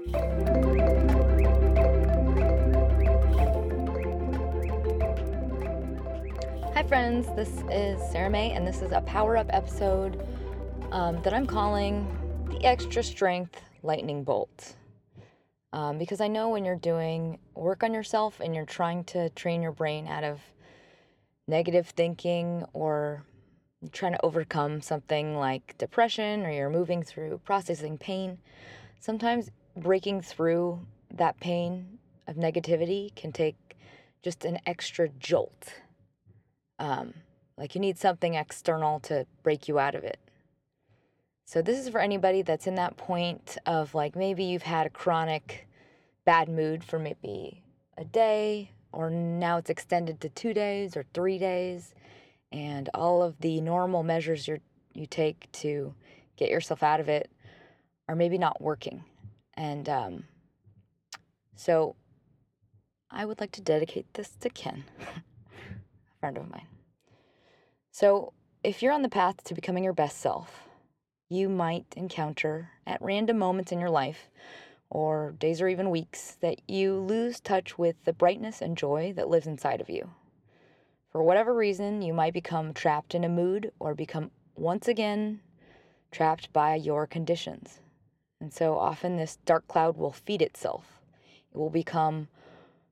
Hi, friends. This is Sarah May, and this is a power up episode um, that I'm calling the Extra Strength Lightning Bolt. Um, because I know when you're doing work on yourself and you're trying to train your brain out of negative thinking or trying to overcome something like depression or you're moving through processing pain, sometimes breaking through that pain of negativity can take just an extra jolt. Um, like you need something external to break you out of it. So, this is for anybody that's in that point of like maybe you've had a chronic bad mood for maybe a day, or now it's extended to two days or three days, and all of the normal measures you you take to get yourself out of it are maybe not working. And um, so I would like to dedicate this to Ken, a friend of mine. So, if you're on the path to becoming your best self, you might encounter at random moments in your life, or days or even weeks, that you lose touch with the brightness and joy that lives inside of you. For whatever reason, you might become trapped in a mood or become once again trapped by your conditions. And so often this dark cloud will feed itself. It will become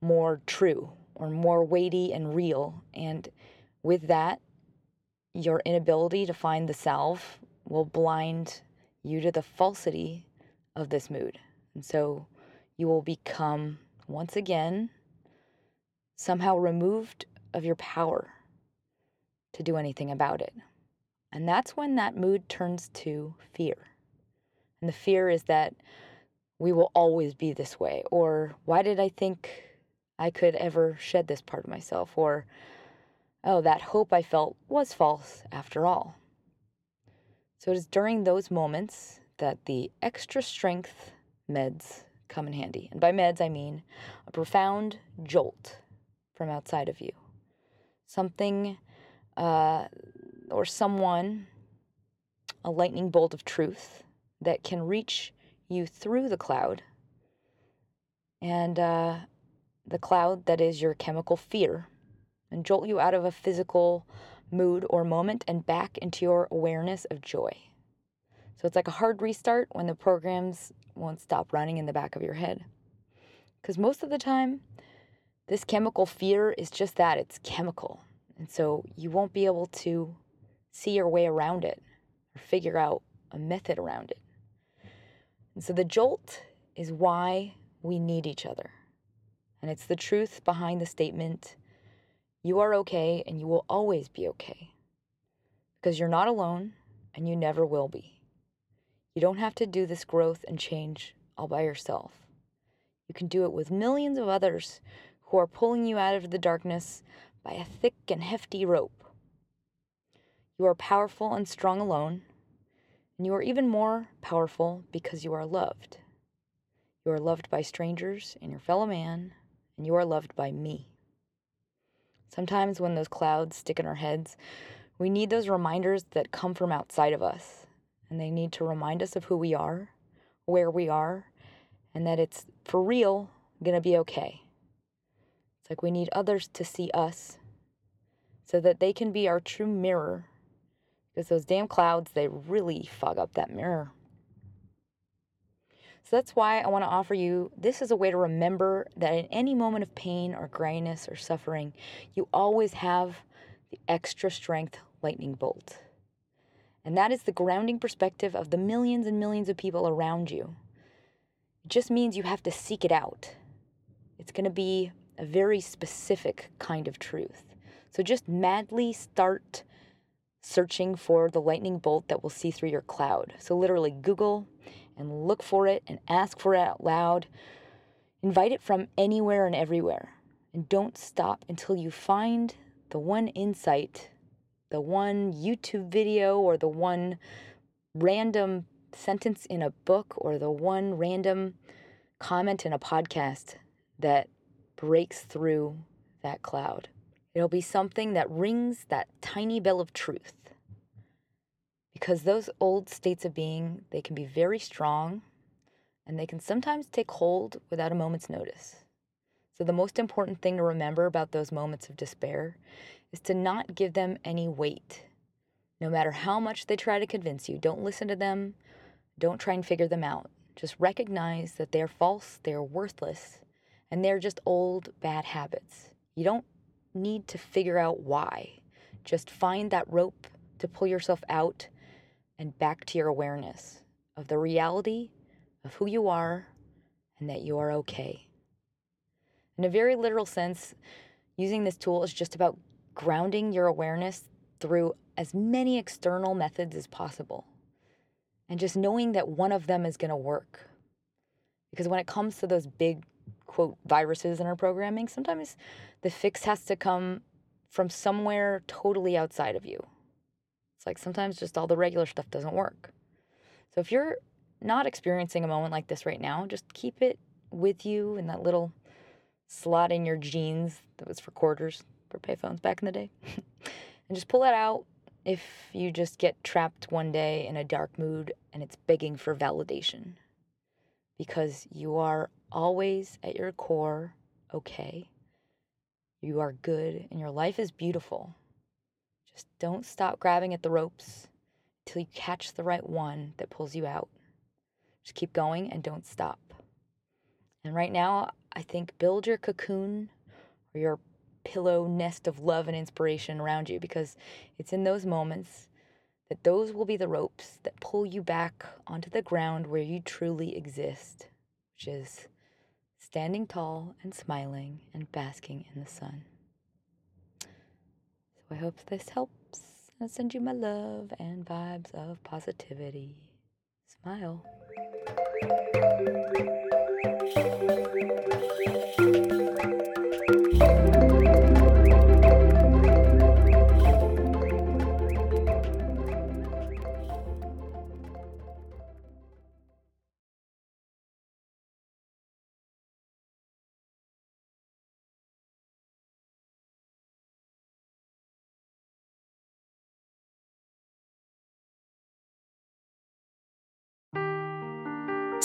more true or more weighty and real. And with that, your inability to find the salve will blind you to the falsity of this mood. And so you will become, once again, somehow removed of your power to do anything about it. And that's when that mood turns to fear. And the fear is that we will always be this way, or why did I think I could ever shed this part of myself, or oh, that hope I felt was false after all. So it is during those moments that the extra strength meds come in handy. And by meds, I mean a profound jolt from outside of you. Something uh, or someone, a lightning bolt of truth that can reach you through the cloud. And uh, the cloud that is your chemical fear and jolt you out of a physical mood or moment and back into your awareness of joy. So it's like a hard restart when the programs won't stop running in the back of your head. Because most of the time, this chemical fear is just that it's chemical. And so you won't be able to see your way around it or figure out a method around it. And so the jolt is why we need each other. And it's the truth behind the statement you are okay and you will always be okay. Because you're not alone and you never will be. You don't have to do this growth and change all by yourself. You can do it with millions of others who are pulling you out of the darkness by a thick and hefty rope. You are powerful and strong alone, and you are even more powerful because you are loved. You are loved by strangers and your fellow man, and you are loved by me. Sometimes when those clouds stick in our heads, we need those reminders that come from outside of us. And they need to remind us of who we are, where we are, and that it's for real to be okay. It's like we need others to see us so that they can be our true mirror. Because those damn clouds, they really fog up that mirror. So that's why I want to offer you this is a way to remember that in any moment of pain or grayness or suffering, you always have the extra strength lightning bolt. And that is the grounding perspective of the millions and millions of people around you. It just means you have to seek it out. It's going to be a very specific kind of truth. So just madly start searching for the lightning bolt that will see through your cloud. So literally Google and look for it and ask for it out loud. Invite it from anywhere and everywhere. And don't stop until you find the one insight, the one YouTube video, or the one random sentence in a book, or the one random comment in a podcast that breaks through that cloud. It'll be something that rings that tiny bell of truth. Because those old states of being, they can be very strong and they can sometimes take hold without a moment's notice. So, the most important thing to remember about those moments of despair is to not give them any weight. No matter how much they try to convince you, don't listen to them, don't try and figure them out. Just recognize that they're false, they're worthless, and they're just old bad habits. You don't need to figure out why. Just find that rope to pull yourself out and back to your awareness of the reality of who you are and that you are okay. In a very literal sense, using this tool is just about grounding your awareness through as many external methods as possible and just knowing that one of them is going to work. Because when it comes to those big quote viruses in our programming, sometimes the fix has to come from somewhere totally outside of you. It's like sometimes just all the regular stuff doesn't work. So if you're not experiencing a moment like this right now, just keep it with you in that little slot in your jeans that was for quarters for payphones back in the day. and just pull that out if you just get trapped one day in a dark mood and it's begging for validation. Because you are always at your core okay. You are good and your life is beautiful. Just don't stop grabbing at the ropes till you catch the right one that pulls you out. Just keep going and don't stop. And right now, I think build your cocoon or your pillow nest of love and inspiration around you because it's in those moments that those will be the ropes that pull you back onto the ground where you truly exist, which is standing tall and smiling and basking in the sun. So I hope this helps. I send you my love and vibes of positivity. Smile.